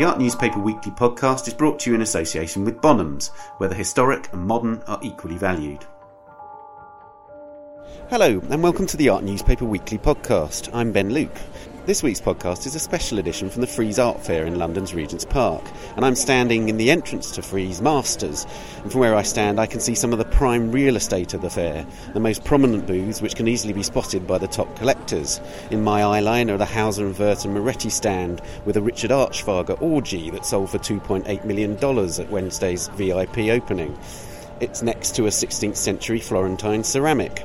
The Art Newspaper Weekly podcast is brought to you in association with Bonhams, where the historic and modern are equally valued. Hello, and welcome to the Art Newspaper Weekly podcast. I'm Ben Luke. This week's podcast is a special edition from the Frieze Art Fair in London's Regent's Park, and I'm standing in the entrance to Frieze Masters. And from where I stand, I can see some of the prime real estate of the fair, the most prominent booths which can easily be spotted by the top collectors. In my eye line are the Hauser and Wirth and Moretti stand with a Richard Artschwager orgy that sold for $2.8 million at Wednesday's VIP opening. It's next to a 16th century Florentine ceramic.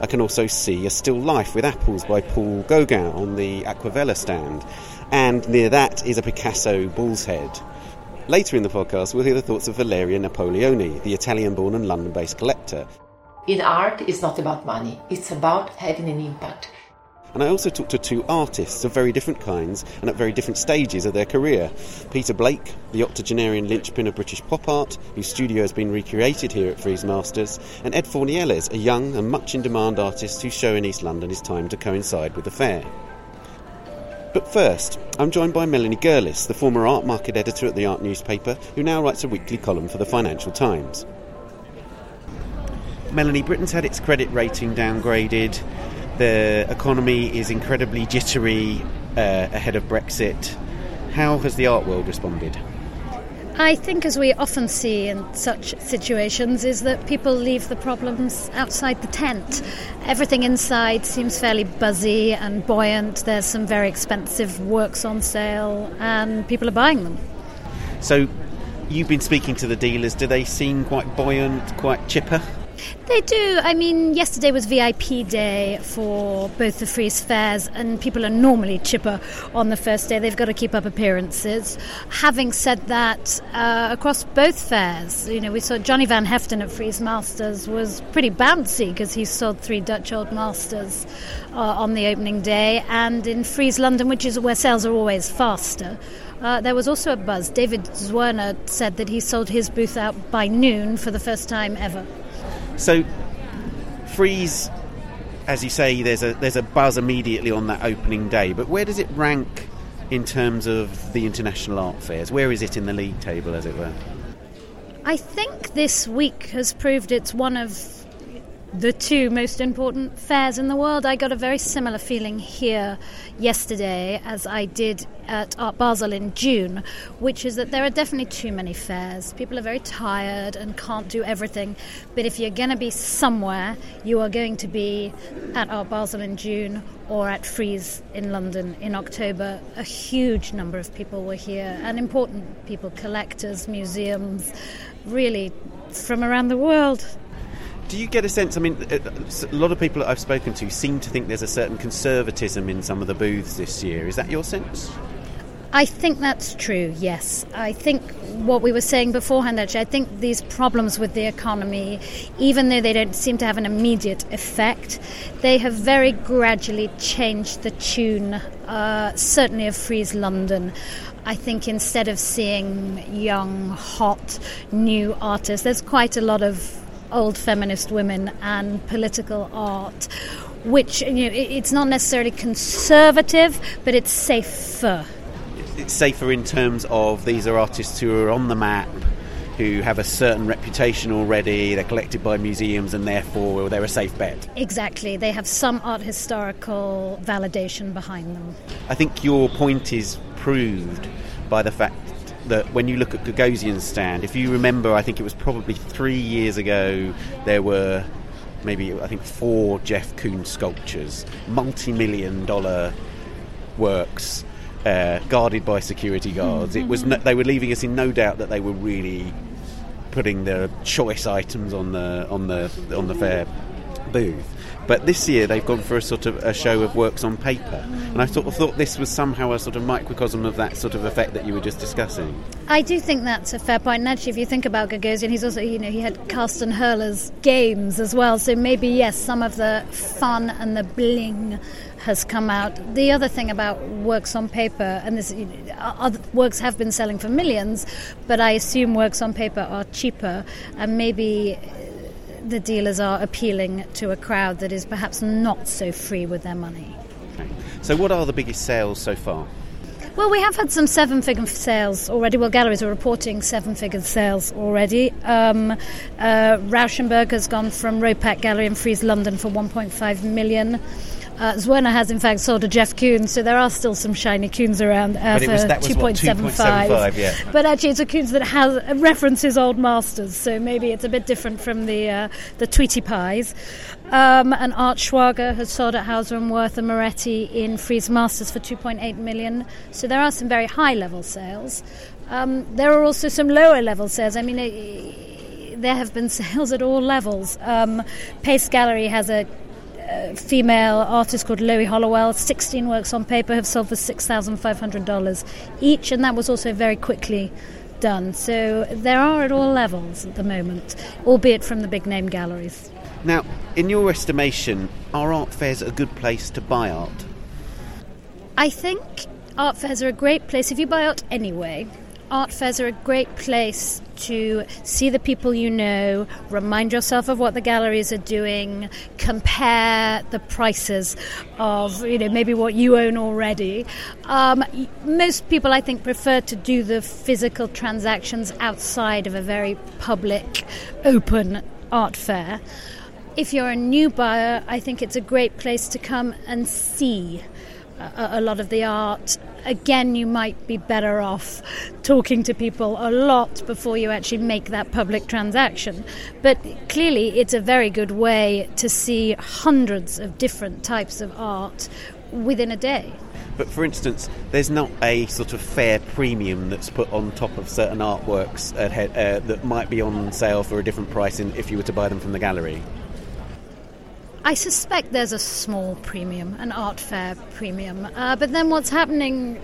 I can also see a still life with apples by Paul Gauguin on the Acquavella stand, and near that is a Picasso bull's head. Later in the podcast, we'll hear the thoughts of Valeria Napoleone, the Italian born and London based collector. In art, it's not about money, it's about having an impact. And I also talked to two artists of very different kinds and at very different stages of their career. Peter Blake, the octogenarian linchpin of British pop art, whose studio has been recreated here at Frieze Masters, and Ed Fornieles, a young and much in demand artist whose show in East London is timed to coincide with the fair. But first, I'm joined by Melanie Gerlis, the former art market editor at the art newspaper, who now writes a weekly column for the Financial Times. Melanie, Britain's had its credit rating downgraded the economy is incredibly jittery uh, ahead of Brexit. How has the art world responded? I think, as we often see in such situations, is that people leave the problems outside the tent. Everything inside seems fairly buzzy and buoyant. There's some very expensive works on sale, and people are buying them. So, you've been speaking to the dealers. Do they seem quite buoyant, quite chipper? They do. I mean, yesterday was VIP day for both the Frieze fairs, and people are normally chipper on the first day. They've got to keep up appearances. Having said that, uh, across both fairs, you know, we saw Johnny Van Haeften at Frieze Masters was pretty bouncy because he sold three Dutch Old Masters uh, on the opening day, and in Frieze London, which is where sales are always faster. Uh, there was also a buzz. David Zwirner said that he sold his booth out by noon for the first time ever. So, Frieze, as you say, there's a there's a buzz immediately on that opening day. But where does it rank in terms of the international art fairs? Where is it in the league table, as it were? I think this week has proved it's one of the two most important fairs in the world. I got a very similar feeling here yesterday as I did at Art Basel in June, which is that there are definitely too many fairs. People are very tired and can't do everything. But if you're going to be somewhere, you are going to be at Art Basel in June or at Frieze in London in October. A huge number of people were here, and important people, collectors, museums, really from around the world. Do you get a sense? I mean, a lot of people that I've spoken to seem to think there's a certain conservatism in some of the booths this year. Is that your sense? I think that's true, yes. I think what we were saying beforehand, actually, I think these problems with the economy, even though they don't seem to have an immediate effect, they have very gradually changed the tune, uh, certainly of Frieze London. I think instead of seeing young, hot, new artists, there's quite a lot of old feminist women and political art, which you know it's not necessarily conservative, but it's safer. It's safer in terms of these are artists who are on the map. Who have a certain reputation already, they're collected by museums, and therefore they're a safe bet. Exactly, they have some art historical validation behind them. I think your point is proved by the fact that when you look at Gagosian's stand, if you remember, I think it was probably three years ago, there were maybe, I think, four Jeff Koons sculptures, multi million dollar works. Uh, guarded by security guards, mm-hmm. it was no, they were leaving us in no doubt that they were really putting the choice items on the on the on the fair booth. But this year they've gone for a sort of a show of works on paper, and I sort of thought this was somehow a sort of microcosm of that sort of effect that you were just discussing. I do think that's a fair point. And actually, if you think about Gagosian, he's also you know he had Carsten Höller's games as well, so maybe yes, some of the fun and the bling has come out. The other thing about works on paper, and this other works have been selling for millions, but I assume works on paper are cheaper, and maybe the dealers are appealing to a crowd that is perhaps not so free with their money. Okay. So, what are the biggest sales so far? Well, we have had some seven figure sales already. Well, galleries are reporting seven figure sales already. Um, uh, Rauschenberg has gone from Ropac Gallery in Frieze, London for 1.5 million. Uh, Zwirner has in fact sold a Jeff Koons, so there are still some shiny Koons around uh, for 2.75. Yeah. But actually, it's a Koons that has references old masters, so maybe it's a bit different from the uh, the Tweety Pies. Um, and Artschwager has sold at Hauser and Wirth and Moretti in Frieze Masters for 2.8 million. So there are some very high level sales. Um, there are also some lower level sales. I mean. It, there have been sales at all levels. Um, Pace Gallery has a Uh, female artist called Loie Hollowell. 16 works on paper have sold for $6,500 each, and that was also very quickly done. So there are at all levels at the moment, albeit from the big name galleries. Now, in your estimation, are art fairs a good place to buy art? I think art fairs are a great place if you buy art anyway art fairs are a great place to see the people you know, remind yourself of what the galleries are doing, compare the prices of you know maybe what you own already. Um, most people, I think, prefer to do the physical transactions outside of a very public, open art fair. If you're a new buyer, I think it's a great place to come and see a, a lot of the art again, you might be better off talking to people a lot before you actually make that public transaction. But clearly, it's a very good way to see hundreds of different types of art within a day. But for instance, there's not a sort of fair premium that's put on top of certain artworks uh, that might be on sale for a different price in, if you were to buy them from the gallery. I suspect there's a small premium, an art fair premium. Uh, but then what's happening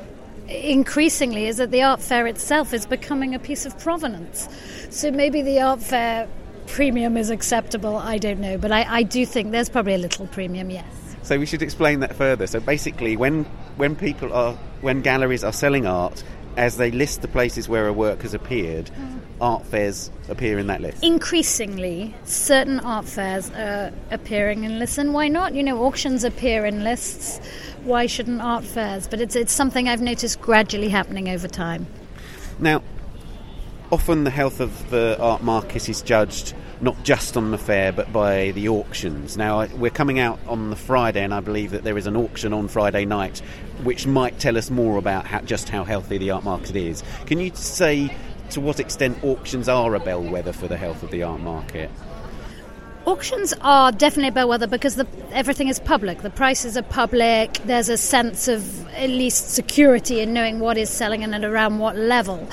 increasingly is that the art fair itself is becoming a piece of provenance. So maybe the art fair premium is acceptable, I don't know. But I, I do think there's probably a little premium, yes. So we should explain that further. So basically, when when people are when galleries are selling art, as they list the places where a work has appeared, mm. Art fairs appear in that list. Increasingly, certain art fairs are appearing in lists, and why not? You know, auctions appear in lists. Why shouldn't art fairs? But it's it's something I've noticed gradually happening over time. Now, often the health of the art market is judged not just on the fair but by the auctions. Now, we're coming out on the Friday, and I believe that there is an auction on Friday night which might tell us more about how, just how healthy the art market is. Can you say to what extent auctions are a bellwether for the health of the art market? Auctions are definitely a bellwether because the, everything is public. The prices are public. There's a sense of at least security in knowing what is selling and at around what level.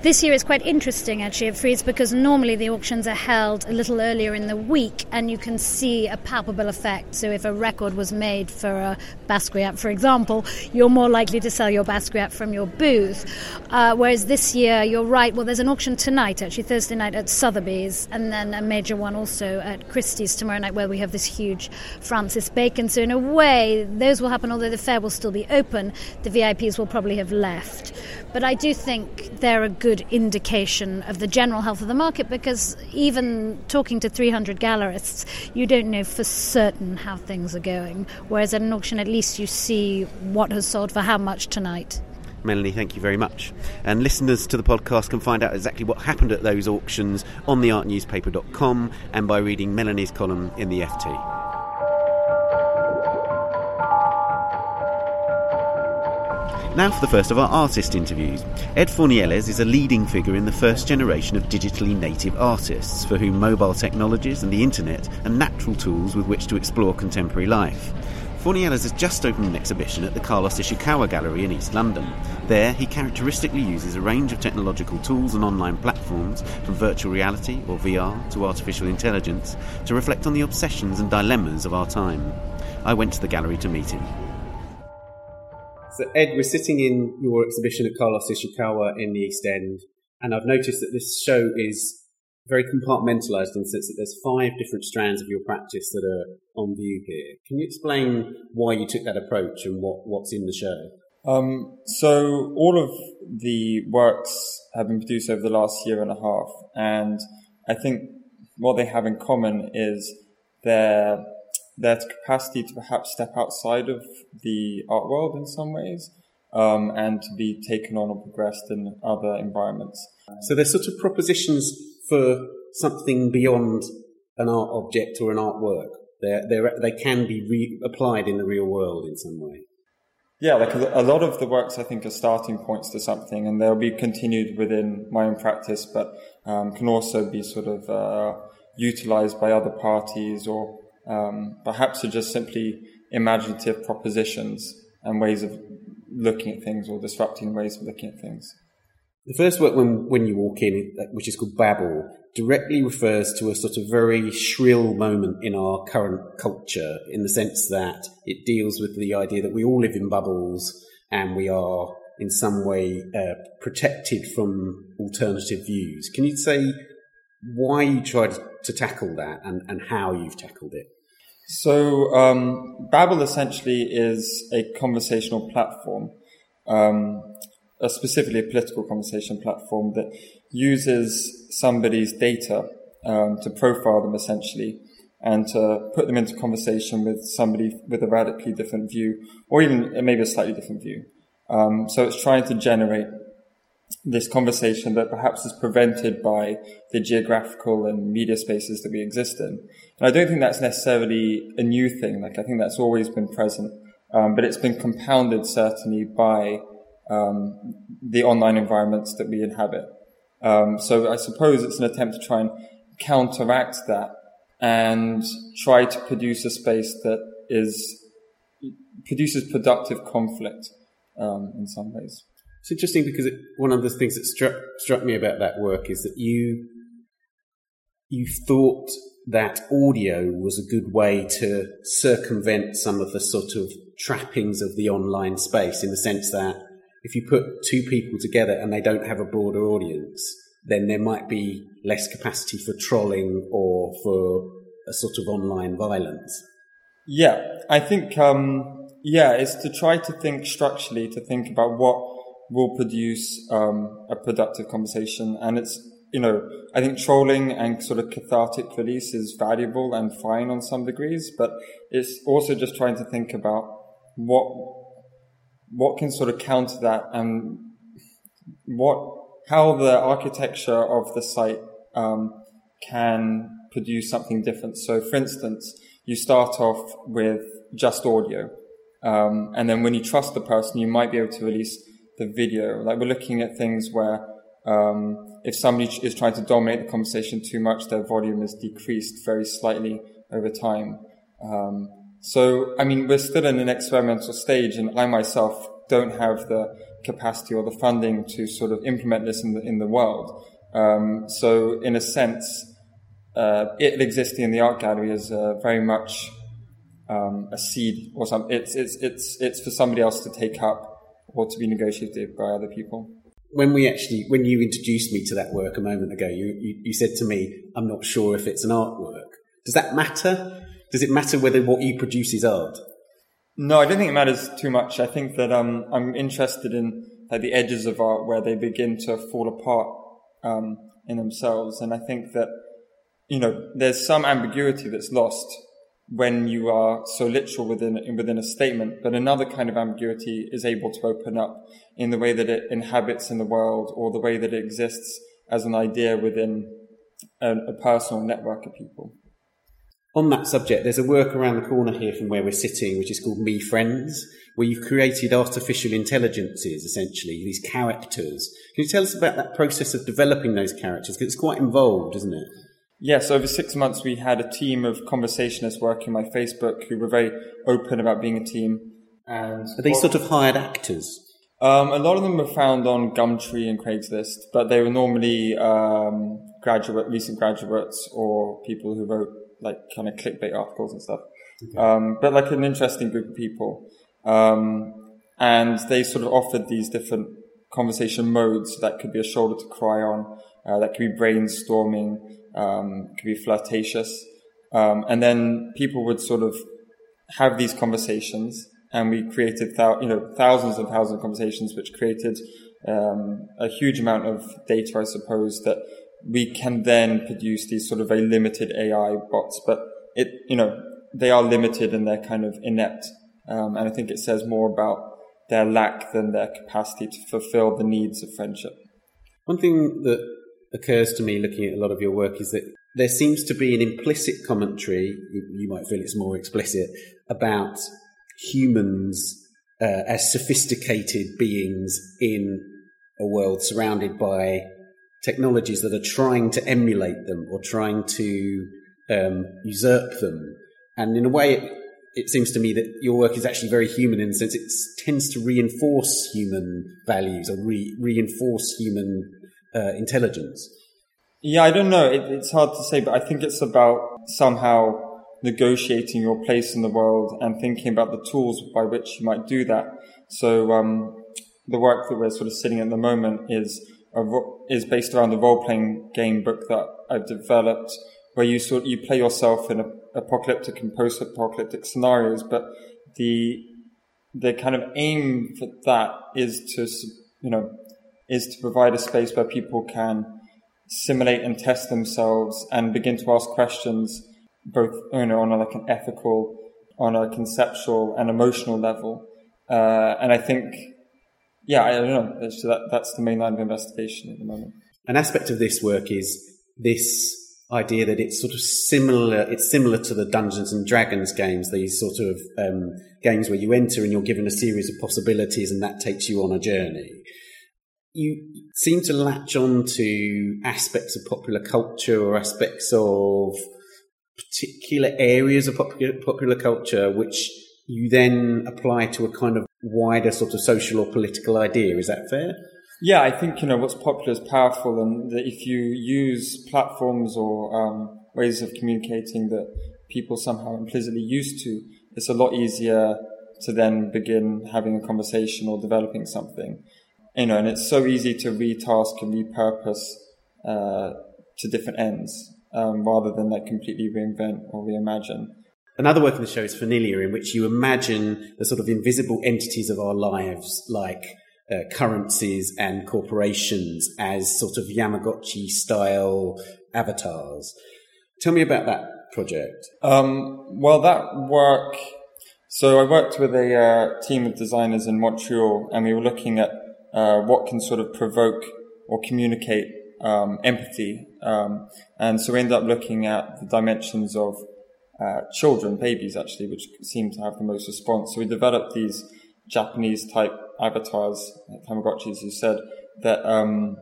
This year is quite interesting actually at Frieze because normally the auctions are held a little earlier in the week and you can see a palpable effect. So if a record was made for a Basquiat, for example, you're more likely to sell your Basquiat from your booth. Uh, whereas this year, you're right, well, there's an auction tonight, actually, Thursday night at Sotheby's, and then a major one also at Christie's tomorrow night where we have this huge Francis Bacon. So in a way, those will happen, although the fair will still be open, the VIPs will probably have left. But I do think they're a good indication of the general health of the market because even talking to 300 gallerists, you don't know for certain how things are going. Whereas at an auction, at least you see what has sold for how much tonight. Melanie, thank you very much. And listeners to the podcast can find out exactly what happened at those auctions on theartnewspaper.com and by reading Melanie's column in the FT. Now for the first of our artist interviews. Ed Fornieles is a leading figure in the first generation of digitally native artists for whom mobile technologies and the internet are natural tools with which to explore contemporary life. Fornieles has just opened an exhibition at the Carlos Ishikawa Gallery in East London. There, he characteristically uses a range of technological tools and online platforms, from virtual reality or VR to artificial intelligence, to reflect on the obsessions and dilemmas of our time. I went to the gallery to meet him. So, Ed, we're sitting in your exhibition at Carlos Ishikawa in the East End, and I've noticed that this show is very compartmentalized in the sense that there's five different strands of your practice that are on view here. Can you explain why you took that approach and what, what's in the show? Um, so, all of the works have been produced over the last year and a half, and I think what they have in common is their their capacity to perhaps step outside of the art world in some ways. um, and to be taken on or progressed in other environments. So they're sort of propositions for something beyond an art object or an artwork. They're, they're, they can be re- applied in the real world in some way. Yeah, like a, a, lot of the works I think are starting points to something, and they'll be continued within my own practice, but um, can also be sort of uh, utilized by other parties, or um, perhaps are just simply imaginative propositions and ways of looking at things or disrupting ways of looking at things. The first work, when, when you walk in, which is called Babel, directly refers to a sort of very shrill moment in our current culture in the sense that it deals with the idea that we all live in bubbles and we are in some way uh, protected from alternative views. Can you say why you tried to tackle that and, and how you've tackled it? So, um, Babel essentially is a conversational platform um, a specifically a political conversation platform that uses somebody's data um, to profile them essentially and to put them into conversation with somebody with a radically different view or even maybe a slightly different view. Um, so it's trying to generate this conversation that perhaps is prevented by the geographical and media spaces that we exist in. And I don't think that's necessarily a new thing. Like I think that's always been present, um, but it's been compounded certainly by um, the online environments that we inhabit. Um, so I suppose it's an attempt to try and counteract that and try to produce a space that is produces productive conflict um, in some ways. It's interesting because it, one of the things that struck struck me about that work is that you you thought that audio was a good way to circumvent some of the sort of trappings of the online space in the sense that if you put two people together and they don't have a broader audience, then there might be less capacity for trolling or for a sort of online violence. Yeah, I think, um, yeah, it's to try to think structurally, to think about what will produce um, a productive conversation. And it's, you know, I think trolling and sort of cathartic release is valuable and fine on some degrees, but it's also just trying to think about what what can sort of counter that and what how the architecture of the site um, can produce something different. So, for instance, you start off with just audio, um, and then when you trust the person, you might be able to release the video. Like we're looking at things where um, if somebody is trying to dominate the conversation too much, their volume is decreased very slightly over time. Um, so, I mean, we're still in an experimental stage, and I myself don't have the capacity or the funding to sort of implement this in the in the world. Um, so, in a sense, uh, it existing in the art gallery is uh, very much um, a seed or something. It's it's it's it's for somebody else to take up or to be negotiated by other people. When we actually, when you introduced me to that work a moment ago, you, you, you said to me, "I'm not sure if it's an artwork." Does that matter? Does it matter whether what you produce is art? No, I don't think it matters too much. I think that um, I'm interested in like the edges of art where they begin to fall apart um, in themselves, and I think that you know there's some ambiguity that's lost when you are so literal within within a statement, but another kind of ambiguity is able to open up in the way that it inhabits in the world or the way that it exists as an idea within a, a personal network of people on that subject, there's a work around the corner here from where we're sitting, which is called Me Friends, where you've created artificial intelligences, essentially, these characters. Can you tell us about that process of developing those characters? Because it's quite involved, isn't it? Yes, over six months we had a team of conversationists working my Facebook who were very open about being a team. And Are these sort of hired actors? Um, a lot of them were found on Gumtree and Craigslist, but they were normally um, graduate, recent graduates or people who wrote like kind of clickbait articles and stuff. Okay. Um, but like an interesting group of people. Um, and they sort of offered these different conversation modes that could be a shoulder to cry on, uh, that could be brainstorming, um, could be flirtatious. Um, and then people would sort of have these conversations and we created thou- you know thousands and thousands of conversations which created um, a huge amount of data I suppose that we can then produce these sort of very limited AI bots, but it, you know, they are limited and they're kind of inept. Um, and I think it says more about their lack than their capacity to fulfill the needs of friendship. One thing that occurs to me looking at a lot of your work is that there seems to be an implicit commentary, you might feel it's more explicit, about humans uh, as sophisticated beings in a world surrounded by technologies that are trying to emulate them or trying to um, usurp them. And in a way, it, it, seems to me that your work is actually very human in the sense it tends to reinforce human values or re- reinforce human uh, intelligence. Yeah, I don't know. It, it's hard to say, but I think it's about somehow negotiating your place in the world and thinking about the tools by which you might do that. So um, the work that we're sort of sitting at the moment is ro- is based around the role playing game book that I've developed, where you sort you play yourself in a, apocalyptic and post apocalyptic scenarios, but the the kind of aim for that is to you know is to provide a space where people can simulate and test themselves and begin to ask questions both you know on a, like an ethical on a conceptual and emotional level. Uh, and I think yeah I don't know that, that's the main line of investigation at the moment. An aspect of this work is this idea that it's sort of similar it's similar to the Dungeons and Dragons games these sort of um, games where you enter and you're given a series of possibilities and that takes you on a journey you seem to latch on to aspects of popular culture or aspects of particular areas of popular, popular culture, which you then apply to a kind of wider sort of social or political idea. Is that fair? Yeah, I think you know what's popular is powerful, and if you use platforms or um, ways of communicating that people somehow implicitly used to, it's a lot easier to then begin having a conversation or developing something you know, and it's so easy to retask and repurpose uh, to different ends um, rather than like completely reinvent or reimagine. Another work in the show is Familiar, in which you imagine the sort of invisible entities of our lives, like uh, currencies and corporations, as sort of Tamagotchi style avatars. Tell me about that project. Um, well, that work. So I worked with a uh, team of designers in Montreal, and we were looking at uh, what can sort of provoke or communicate um, empathy. Um, and so we end up looking at the dimensions of uh, children, babies actually, which seem to have the most response. So we developed these Japanese type avatars, Tamagotchi, as you said, that um,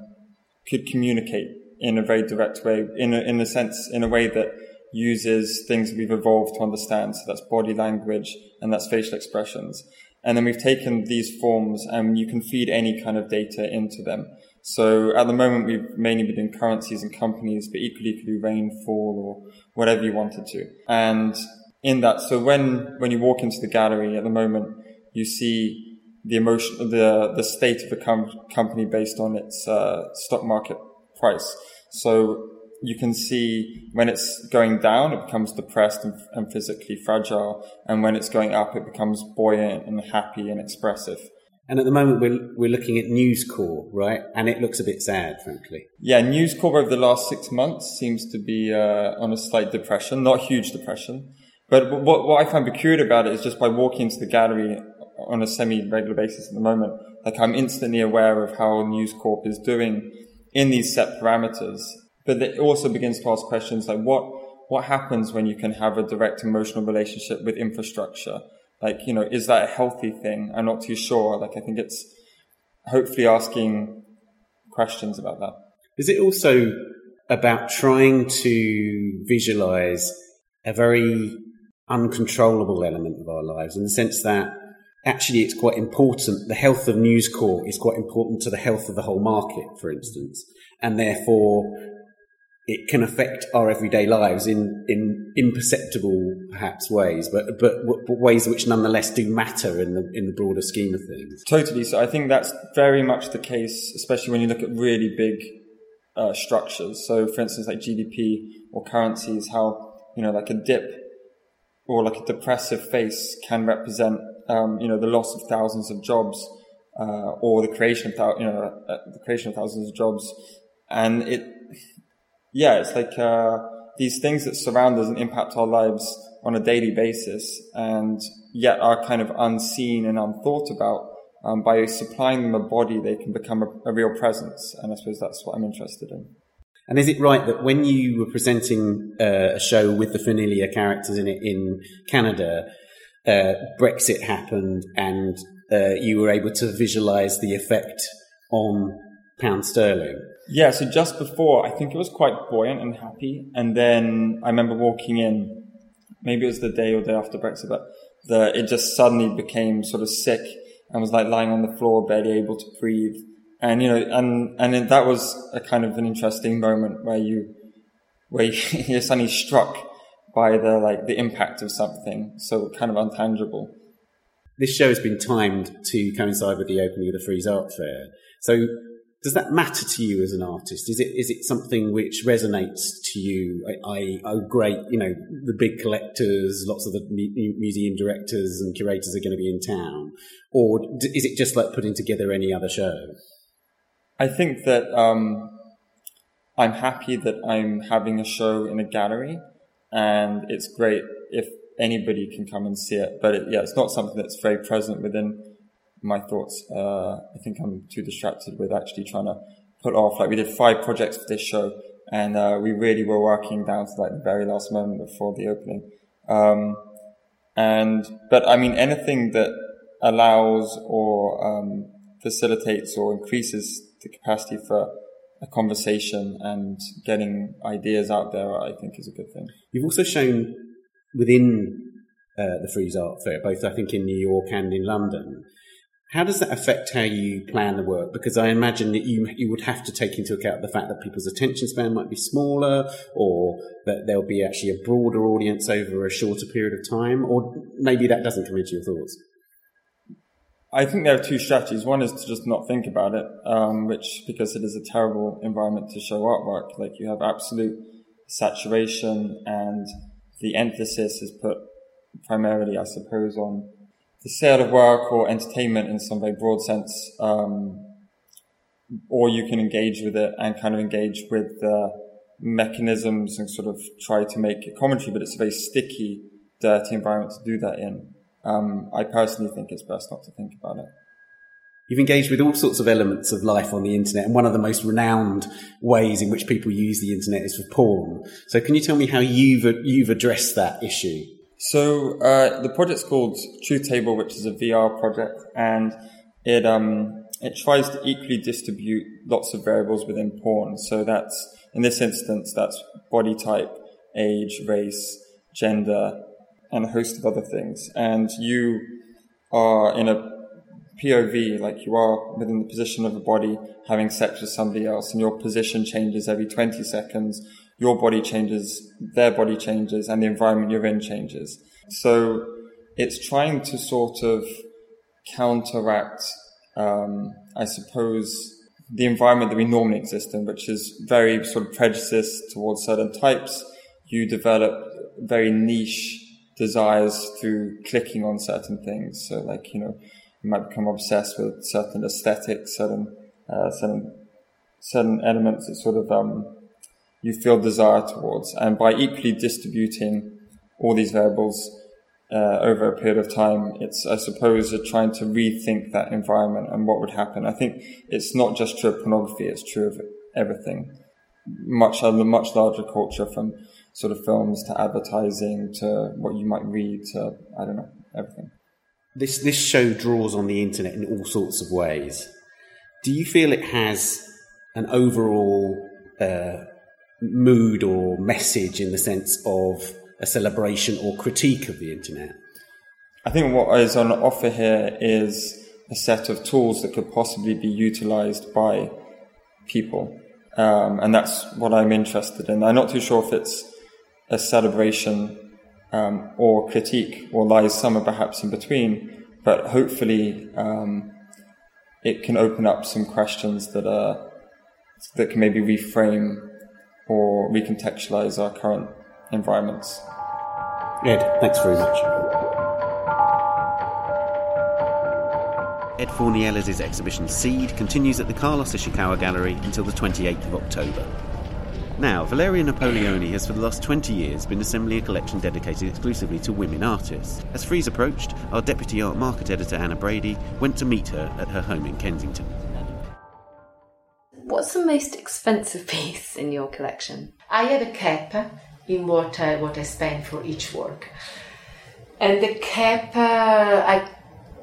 could communicate in a very direct way, in a, in a sense, in a way that uses things that we've evolved to understand. So that's body language and that's facial expressions. And then we've taken these forms and you can feed any kind of data into them. So at the moment, we've mainly been doing currencies and companies, but equally could do rainfall or whatever you wanted to. And in that, so when, when you walk into the gallery at the moment, you see the emotion, the, the state of the com- company based on its, uh, stock market price. So you can see when it's going down, it becomes depressed and, and, physically fragile. And when it's going up, it becomes buoyant and happy and expressive. And at the moment, we're, we're looking at News Corp, right? And it looks a bit sad, frankly. Yeah, News Corp over the last six months seems to be uh, on a slight depression, not huge depression. But what, what I find peculiar about it is just by walking into the gallery on a semi-regular basis at the moment, like I'm instantly aware of how News Corp is doing in these set parameters but it also begins to ask questions like what what happens when you can have a direct emotional relationship with infrastructure? Like, you know, is that a healthy thing? I'm not too sure. Like, I think it's hopefully asking questions about that. Is it also about trying to visualize a very uncontrollable element of our lives in the sense that actually it's quite important. The health of News Corp is quite important to the health of the whole market, for instance. And therefore, it can affect our everyday lives in, in imperceptible, perhaps ways, but, but, but ways which nonetheless do matter in the in the broader scheme of things. Totally. So I think that's very much the case, especially when you look at really big uh, structures. So, for instance, like GDP or currencies, how you know, like a dip or like a depressive face can represent, um, you know, the loss of thousands of jobs. Uh, or the creation of, you know, uh, the creation of thousands of jobs, and it yeah, it's like uh, these things that surround us and impact our lives on a daily basis, and yet are kind of unseen and unthought about um, by supplying them a body, they can become a, a real presence. And I suppose that's what I'm interested in. And is it right that when you were presenting uh, a show with the familiar characters in it in Canada, uh, Brexit happened and uh, you were able to visualize the effect on pound sterling? Yeah, so just before, I think it was quite buoyant and happy. And then I remember walking in, maybe it was the day or day after Brexit, but the, it just suddenly became sort of sick and was like lying on the floor, barely able to breathe. And, you know, and, and it, that was a kind of an interesting moment where you, where you're suddenly struck by the, like, the impact of something so kind of untangible. This show has been timed to coincide with the opening of the Frieze Art Fair. So does that matter to you as an artist? Is it is it something which resonates to you? I, I oh great, you know the big collectors, lots of the museum directors and curators are going to be in town, or is it just like putting together any other show? I think that um, I'm happy that I'm having a show in a gallery, and it's great if anybody can come and see it. But it, yeah, it's not something that's very present within my thoughts. Uh, I think I'm too distracted with actually trying to put off. Like we did five projects for this show, and uh, we really were working down to like the very last moment before the opening. Um, and but I mean anything that allows or um, facilitates or increases the capacity for a conversation and getting ideas out there, I think is a good thing. You've also shown within uh, the Frieze Art Fair, both I think in New York and in London, how does that affect how you plan the work? Because I imagine that you you would have to take into account the fact that people's attention span might be smaller, or that there'll be actually a broader audience over a shorter period of time, or maybe that doesn't come into your thoughts. I think there are two strategies. One is to just not think about it, um, which because it is a terrible environment to show artwork. Like you have absolute saturation, and the emphasis is put primarily, I suppose, on the sale of work or entertainment in some very broad sense, um, or you can engage with it and kind of engage with the mechanisms and sort of try to make a commentary, but it's a very sticky, dirty environment to do that in. Um, I personally think it's best not to think about it. You've engaged with all sorts of elements of life on the internet, and one of the most renowned ways in which people use the internet is for porn. So, can you tell me how you've you've addressed that issue? So uh, the project's called Truth Table, which is a VR project, and it um, it tries to equally distribute lots of variables within porn. So that's in this instance, that's body type, age, race, gender, and a host of other things. And you are in a POV, like you are within the position of a body having sex with somebody else, and your position changes every 20 seconds your body changes, their body changes, and the environment you're in changes. So it's trying to sort of counteract, um, I suppose, the environment that we normally exist in, which is very sort of prejudiced towards certain types. You develop very niche desires through clicking on certain things. So, like you know, you might become obsessed with certain aesthetics, certain uh, certain certain elements that sort of um, you feel desire towards. And by equally distributing all these variables uh, over a period of time, it's, I suppose, trying to rethink that environment and what would happen. I think it's not just true of pornography, it's true of everything. Much, a much larger culture from sort of films to advertising to what you might read to, I don't know, everything. This, this show draws on the internet in all sorts of ways. Do you feel it has an overall uh, mood or message in the sense of a celebration or critique of the internet? I think what is on offer here is a set of tools that could possibly be utilized by people. Um, and that's what I'm interested in. I'm not too sure if it's a celebration um, or critique or lies somewhere perhaps in between, but hopefully um, it can open up some questions that are that can maybe reframe or recontextualize our current environments. Ed, thanks very much. Ed Fornieles's exhibition Seed continues at the Carlos Ishikawa Gallery until the 28th of October. Now, Valeria Napoleone has for the last 20 years been assembling a collection dedicated exclusively to women artists. As Frieze approached, our deputy art market editor Anna Brady went to meet her at her home in Kensington. What's the most expensive piece in your collection? I have a cap in what I, what I spend for each work. And the cap, uh, I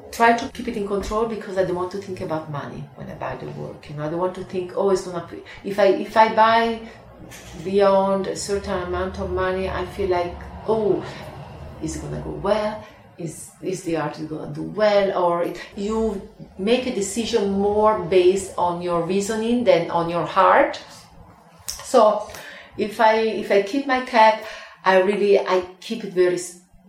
try to keep it in control because I don't want to think about money when I buy the work. You know, I don't want to think, oh, it's gonna. If I if I buy beyond a certain amount of money, I feel like, oh, is it gonna go well? Is is the artist gonna do well? Or it, you make a decision more based on your reasoning than on your heart. So, if I if I keep my cap, I really I keep it very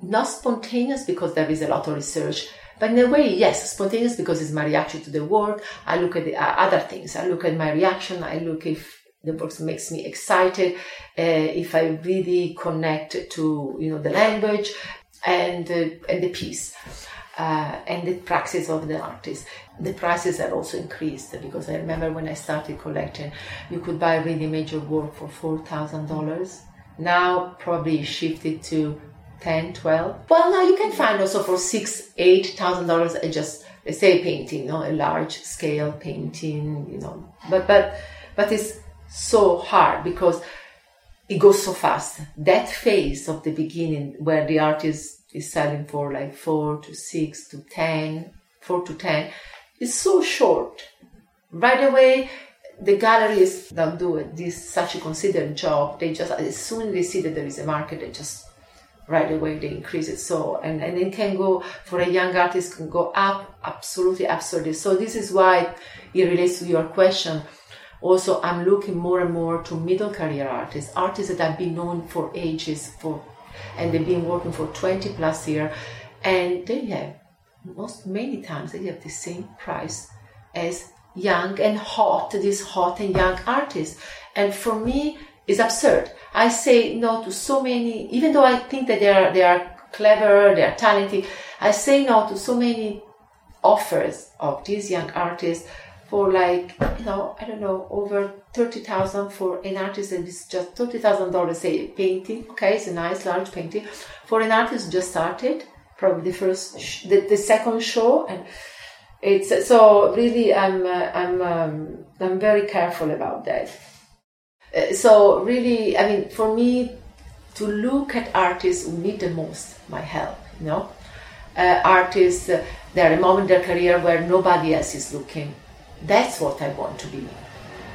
not spontaneous because there is a lot of research. But in a way, yes, spontaneous because it's my reaction to the work. I look at the, uh, other things. I look at my reaction. I look if the work makes me excited, uh, if I really connect to you know the language and uh, and the piece. Uh, and the praxis of the artist. The prices have also increased because I remember when I started collecting, you could buy really major work for four thousand dollars. Now probably shifted to 10, 12. Well, now you can find also for six, eight thousand dollars just let's say painting, know, a large scale painting, you know. But but but it's so hard because it goes so fast. That phase of the beginning where the artist is selling for like four to six to ten, four to ten, is so short. Right away, the galleries don't do. This such a considered job. They just as soon as they see that there is a market, they just right away they increase it so and, and it can go for a young artist can go up absolutely absurdly so this is why it relates to your question also i'm looking more and more to middle career artists artists that have been known for ages for and they've been working for 20 plus years and they have most many times they have the same price as young and hot these hot and young artists. And for me it's absurd. I say no to so many even though i think that they are they are clever they are talented i say no to so many offers of these young artists for like you know I don't know over thirty thousand for an artist and it's just thirty thousand dollars a painting okay it's a nice large painting. For an artist just started probably the first sh- the, the second show and it's so really I'm uh, I'm um, I'm very careful about that. Uh, so really I mean for me to look at artists who need the most my help you know? Uh, artists uh, there are a moment in their career where nobody else is looking that's what I want to be,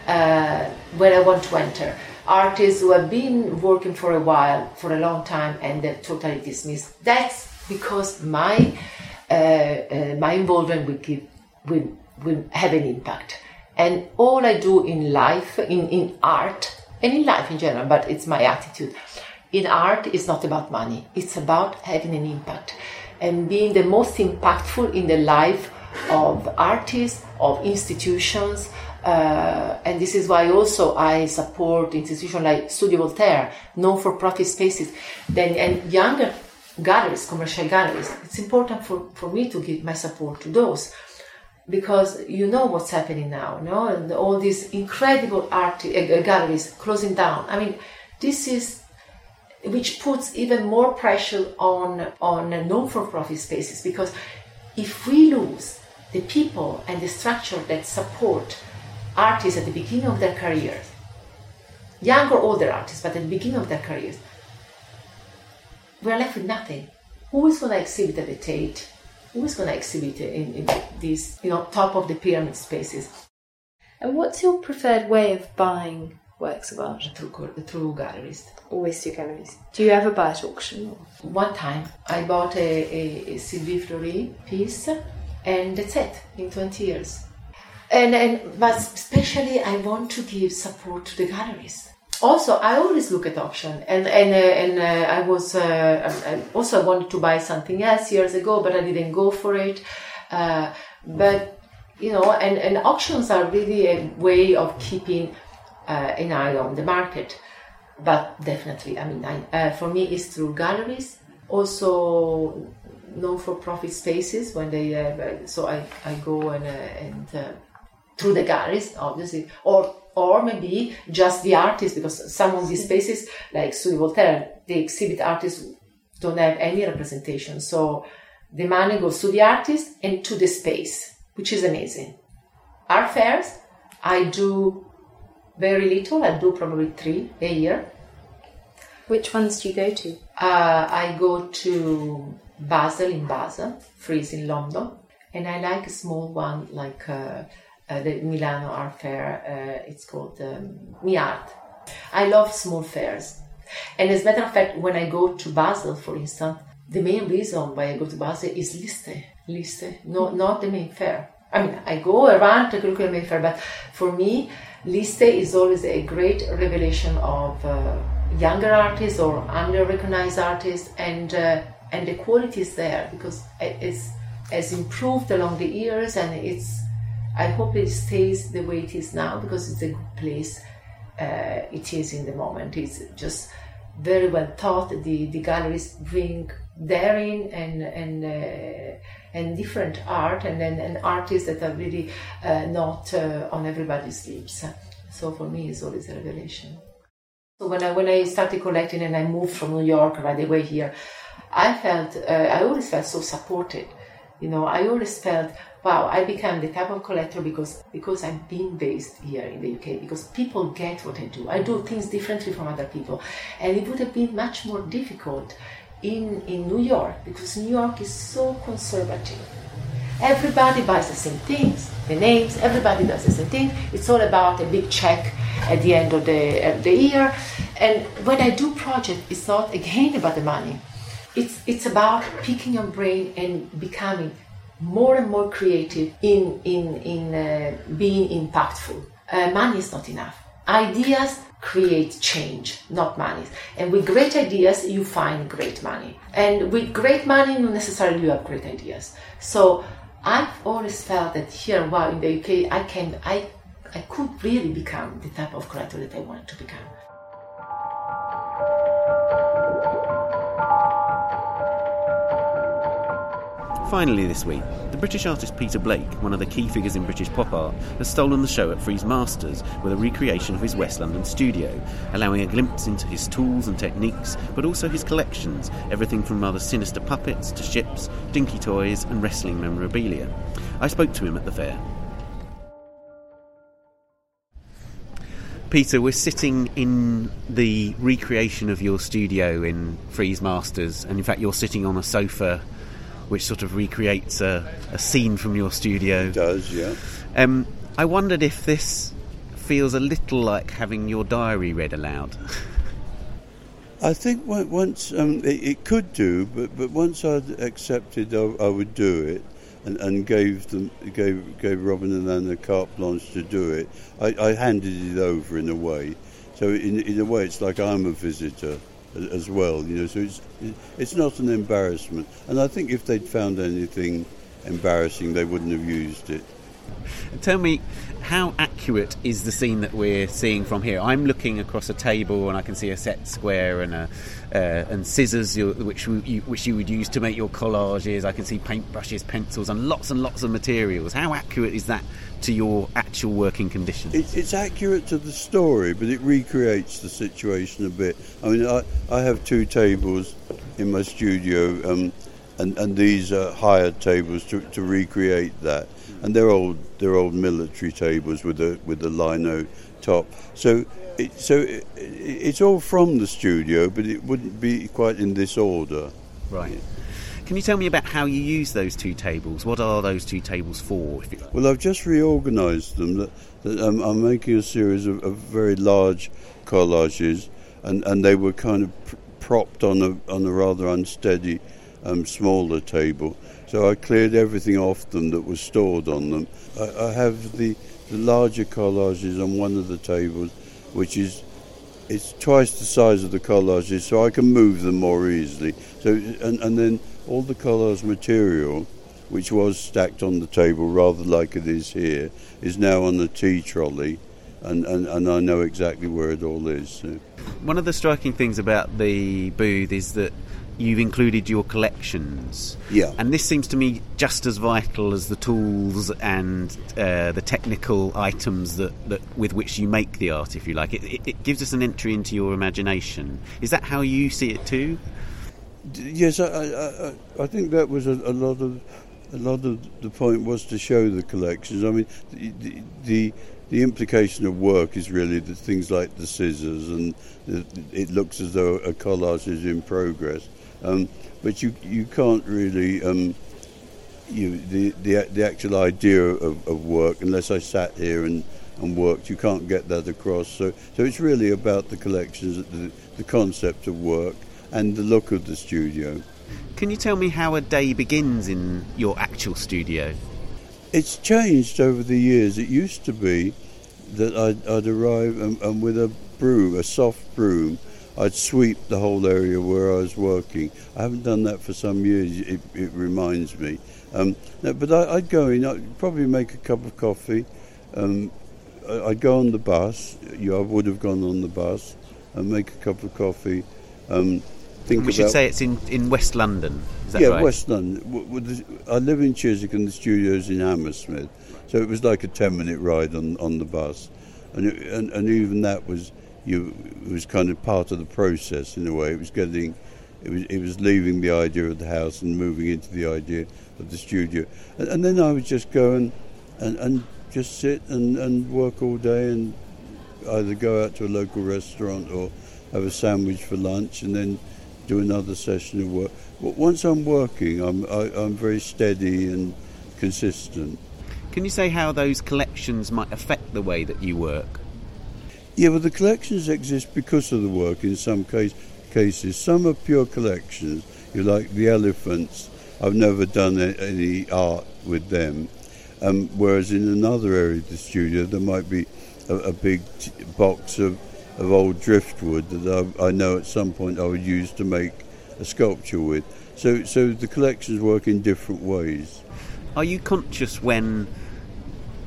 uh, where I want to enter. Artists who have been working for a while, for a long time, and they're totally dismissed. That's because my uh, uh, my involvement will give will will have an impact. And all I do in life, in, in art, and in life in general, but it's my attitude. In art, it's not about money. It's about having an impact and being the most impactful in the life of artists, of institutions, uh, and this is why also I support institutions like Studio Voltaire, non-for-profit spaces, then and younger galleries, commercial galleries. It's important for, for me to give my support to those because you know what's happening now, no? And all these incredible art uh, galleries closing down. I mean, this is which puts even more pressure on on non-for-profit spaces because if we lose the people and the structure that support artists at the beginning of their careers, young or older artists, but at the beginning of their careers, we're left with nothing. Who is going to exhibit at the Tate? Who is going to exhibit in, in these, you know, top of the pyramid spaces? And what's your preferred way of buying works of art? Through, through galleries. Always through galleries. Do you ever buy at auction? One time I bought a, a, a Sylvie Fleury piece and that's it in 20 years. And, and but especially I want to give support to the galleries. Also, I always look at auction, and and uh, and uh, I was uh, I also wanted to buy something else years ago, but I didn't go for it. Uh, but you know, and, and auctions are really a way of keeping uh, an eye on the market. But definitely, I mean, I, uh, for me, it's through galleries. Also, non-for-profit spaces when they have. Uh, so I, I go and uh, and uh, through the galleries, obviously, or or maybe just the artists, because some of these spaces, like Studio Voltaire, the exhibit artists don't have any representation. So the money goes to the artist and to the space, which is amazing. Art fairs, I do very little. I do probably three a year. Which ones do you go to? Uh, I go to Basel in Basel, Frieze in London, and I like a small one like uh, uh, the Milano Art Fair. Uh, it's called um, Miart. I love small fairs, and as a matter of fact, when I go to Basel, for instance, the main reason why I go to Basel is Liste, Liste, no, not the main fair. I mean, I go around to look at the main fair, but for me, Liste is always a great revelation of uh, younger artists or under-recognized artists, and uh, and the quality is there because it's has improved along the years, and it's. I hope it stays the way it is now because it's a good place. Uh, it is in the moment. It's just very well thought. The the galleries bring daring and and uh, and different art, and then and artists that are really uh, not uh, on everybody's lips. So for me, it's always a revelation. So when I when I started collecting and I moved from New York right away here, I felt uh, I always felt so supported. You know, I always felt wow, I became the type of collector because because I'm being based here in the UK because people get what I do. I do things differently from other people, and it would have been much more difficult in in New York because New York is so conservative. Everybody buys the same things, the names. Everybody does the same thing. It's all about a big check at the end of the of the year. And when I do project, it's not again about the money. It's it's about picking your brain and becoming more and more creative in in in uh, being impactful. Uh, money is not enough. Ideas create change, not money. And with great ideas, you find great money. And with great money, not necessarily you have great ideas. So I've always felt that here, wow, in the UK, I can, I, I could really become the type of creator that I wanted to become. Finally, this week, the British artist Peter Blake, one of the key figures in British pop art, has stolen the show at Frieze Masters with a recreation of his West London studio, allowing a glimpse into his tools and techniques, but also his collections everything from rather sinister puppets to ships, dinky toys, and wrestling memorabilia. I spoke to him at the fair. Peter, we're sitting in the recreation of your studio in Frieze Masters, and in fact, you're sitting on a sofa which sort of recreates a, a scene from your studio. It does, yeah. Um, I wondered if this feels a little like having your diary read aloud. I think once um, it, it, could do, but but once I'd accepted, I, I would do it, and, and gave them gave gave Robin and Anna carte blanche to do it. I, I handed it over in a way, so in in a way, it's like I'm a visitor as well. You know, so it's it's not an embarrassment. And I think if they'd found anything embarrassing, they wouldn't have used it. Tell me, how accurate is the scene that we're seeing from here? I'm looking across a table and I can see a set square and a, uh, and scissors, which you, which you would use to make your collages. I can see paintbrushes, pencils, and lots and lots of materials. How accurate is that to your actual working conditions? It, it's accurate to the story, but it recreates the situation a bit. I mean, I, I have two tables in my studio, um, and, and these are hired tables to, to recreate that and they're old they're old military tables with a with a lino top. So it, so it, it's all from the studio, but it wouldn't be quite in this order. Right. Can you tell me about how you use those two tables? What are those two tables for? Well, I've just reorganised them. That, that um, I'm making a series of, of, very large collages, and, and they were kind of pr- propped on a on a rather unsteady um, smaller table. So I cleared everything off them that was stored on them. I, I have the, the larger collages on one of the tables, which is it's twice the size of the collages, so I can move them more easily. So and, and then all the collage material, which was stacked on the table rather like it is here, is now on the tea trolley. And, and, and I know exactly where it all is. So. One of the striking things about the booth is that you've included your collections. Yeah. And this seems to me just as vital as the tools and uh, the technical items that, that with which you make the art, if you like. It, it, it gives us an entry into your imagination. Is that how you see it too? Yes, I, I, I think that was a, a, lot of a lot of the point was to show the collections. I mean, the, the, the the implication of work is really that things like the scissors and the, it looks as though a collage is in progress. Um, but you you can't really um, you the, the the actual idea of, of work unless I sat here and, and worked. You can't get that across. So so it's really about the collections, the, the concept of work, and the look of the studio. Can you tell me how a day begins in your actual studio? It's changed over the years. It used to be that I'd, I'd arrive and, and, with a broom, a soft broom, I'd sweep the whole area where I was working. I haven't done that for some years. It, it reminds me. Um, no, but I, would go in. I'd probably make a cup of coffee. Um, I'd go on the bus. You I would have gone on the bus and make a cup of coffee. Um, think we should say it's in, in West London. Is that yeah, right? West London. I live in Chiswick and the studio's in Hammersmith, so it was like a ten minute ride on, on the bus, and, it, and and even that was you it was kind of part of the process in a way. It was getting. It was, it was leaving the idea of the house and moving into the idea of the studio. And, and then I would just go and, and, and just sit and, and work all day and either go out to a local restaurant or have a sandwich for lunch and then do another session of work. But once I'm working, I'm I, am i am very steady and consistent. Can you say how those collections might affect the way that you work? Yeah, well, the collections exist because of the work in some case, cases. Some are pure collections. You like the elephants. I've never done any art with them. Um, whereas in another area of the studio, there might be a, a big t- box of of old driftwood that I, I, know at some point I would use to make a sculpture with. So, so the collections work in different ways. Are you conscious when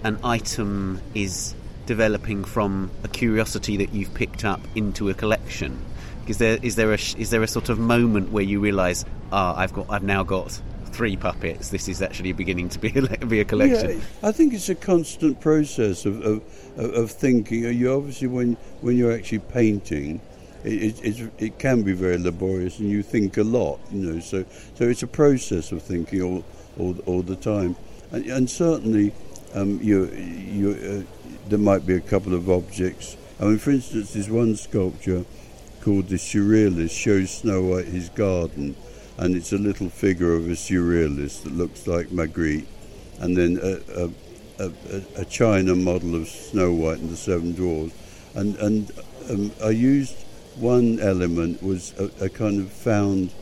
an item is developing from a curiosity that you've picked up into a collection? Is there is there a is there a sort of moment where you realise, ah, I've got I've now got three puppets. This is actually beginning to be a, be a collection. Yeah, I think it's a constant process of, of, of thinking. You obviously when when you're actually painting, it, it, it, can be very laborious, and you think a lot. You know, so so it's a process of thinking all all, all the time, and, and certainly um, you you uh, there might be a couple of objects. I mean, for instance, there's one sculpture called the Surrealist shows Snow White his garden and it's a little figure of a surrealist that looks like Magritte, and then a, a, a, a China model of Snow White and the Seven Dwarfs. And, and um, I used one element was a, a, kind of found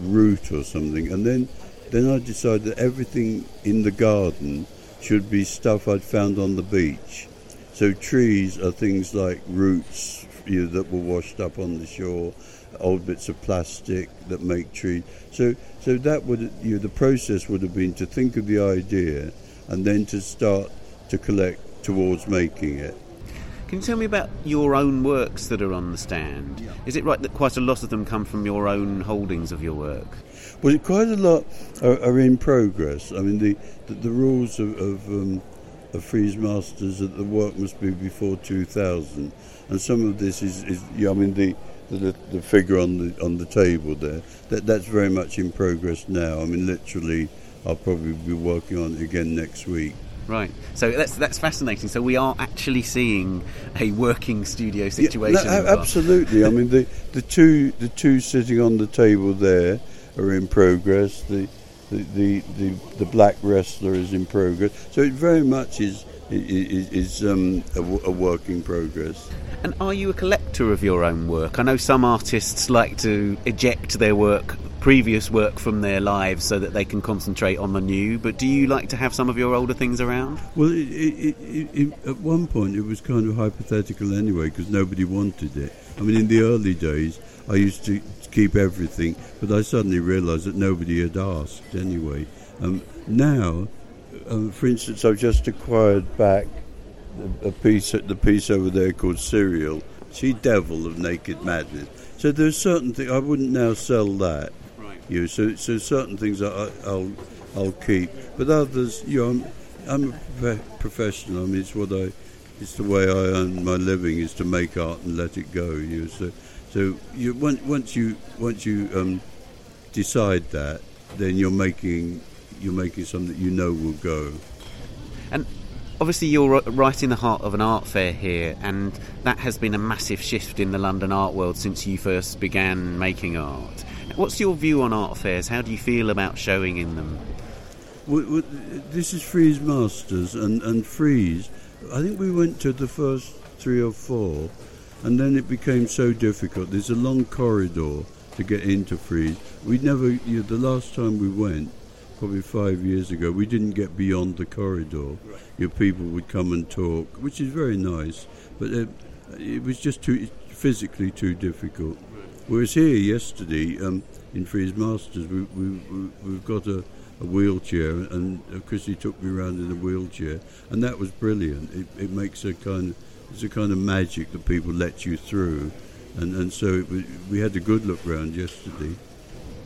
root or something, and then then I decided that everything in the garden should be stuff I'd found on the beach. So trees are things like roots you know, that were washed up on the shore old bits of plastic that make trees. So, so that would you know, the process would have been to think of the idea and then to start to collect towards making it. Can you tell me about your own works that are on the stand? Yeah. Is it right that quite a lot of them come from your own holdings of your work? Well, quite a lot are, are in progress. I mean, the the, the rules of, of, um, of Frieze Masters that the work must be before 2000, and some of this is, is yeah, I mean, the the, the figure on the on the table there. That that's very much in progress now. I mean, literally, I'll probably be working on it again next week. Right. So that's that's fascinating. So we are actually seeing a working studio situation. Yeah, no, absolutely. I mean, the the two the two sitting on the table there are in progress. The the, the, the, the black wrestler is in progress. So it very much is is, is um, a, a work in progress. And are you a collector of your own work? I know some artists like to eject their work, previous work, from their lives so that they can concentrate on the new. But do you like to have some of your older things around? Well, it, it, it, at one point it was kind of hypothetical anyway because nobody wanted it. I mean, in the early days, I used to keep everything, but I suddenly realised that nobody had asked anyway. Um, now, um, for instance, I've just acquired back a piece, the piece over there called Serial. She Devil of Naked Madness. so there's certain things I wouldn't now sell that. Right. You know, so so certain things I, I'll I'll keep, but others, you know, I'm I'm a prof- professional. I mean, it's what I, it's the way I earn my living is to make art and let it go. You know, so so you once once you once you um, decide that, then you're making you're making something that you know will go. And obviously, you're right in the heart of an art fair here, and that has been a massive shift in the London art world since you first began making art. What's your view on art fairs? How do you feel about showing in them? Well, well, this is Frieze Masters, and, and Frieze, I think we went to the first three or four, and then it became so difficult. There's a long corridor to get into Frieze. We never, you know, the last time we went, probably five years ago, we didn't get beyond the corridor. Your people would come and talk, which is very nice, but it, it was just too physically too difficult. Whereas here yesterday um, in Frieze Masters, we, we, we, we've got a, a wheelchair, and uh, Chrissy took me around in a wheelchair, and that was brilliant. It, it makes a kind of it's a kind of magic that people let you through, and and so it was, we had a good look round yesterday.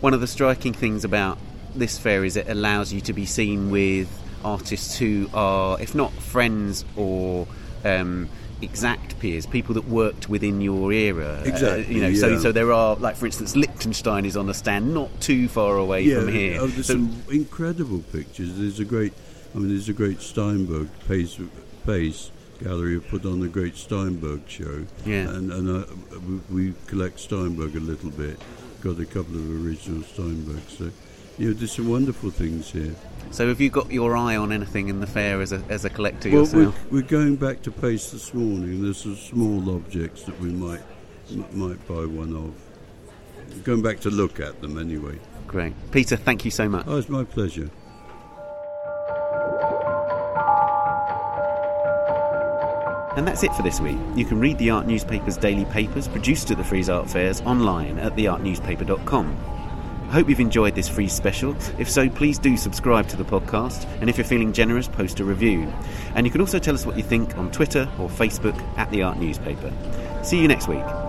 One of the striking things about this fair is it allows you to be seen with artists who are, if not friends or um, exact peers, people that worked within your era. Exactly, Uh, you know, so yeah. so there are, like for instance, Lichtenstein is on a stand not too far away from here. Oh, there's So- some incredible pictures. There's a great, I mean, there's a great Steinberg Pace, Pace Gallery have put on a great Steinberg show. Yeah. And and uh, we, we collect Steinberg a little bit. Got a couple of original Steinbergs. So, you know, there's some wonderful things here. So have you got your eye on anything in the fair as a, as a collector Well, yourself? we're, we're going back to Pace this morning. There's some small objects that we might m- might buy one of. Going back to look at them anyway. Great. Peter, thank you so much. Oh, it's my pleasure. And that's it for this week. You can read the Art Newspaper's daily papers produced at the Frieze Art Fairs online at theartnewspaper.com. I hope you've enjoyed this Frieze special. If so, please do subscribe to the podcast, and if you're feeling generous, post a review. And you can also tell us what you think on Twitter or Facebook at the Art Newspaper. See you next week.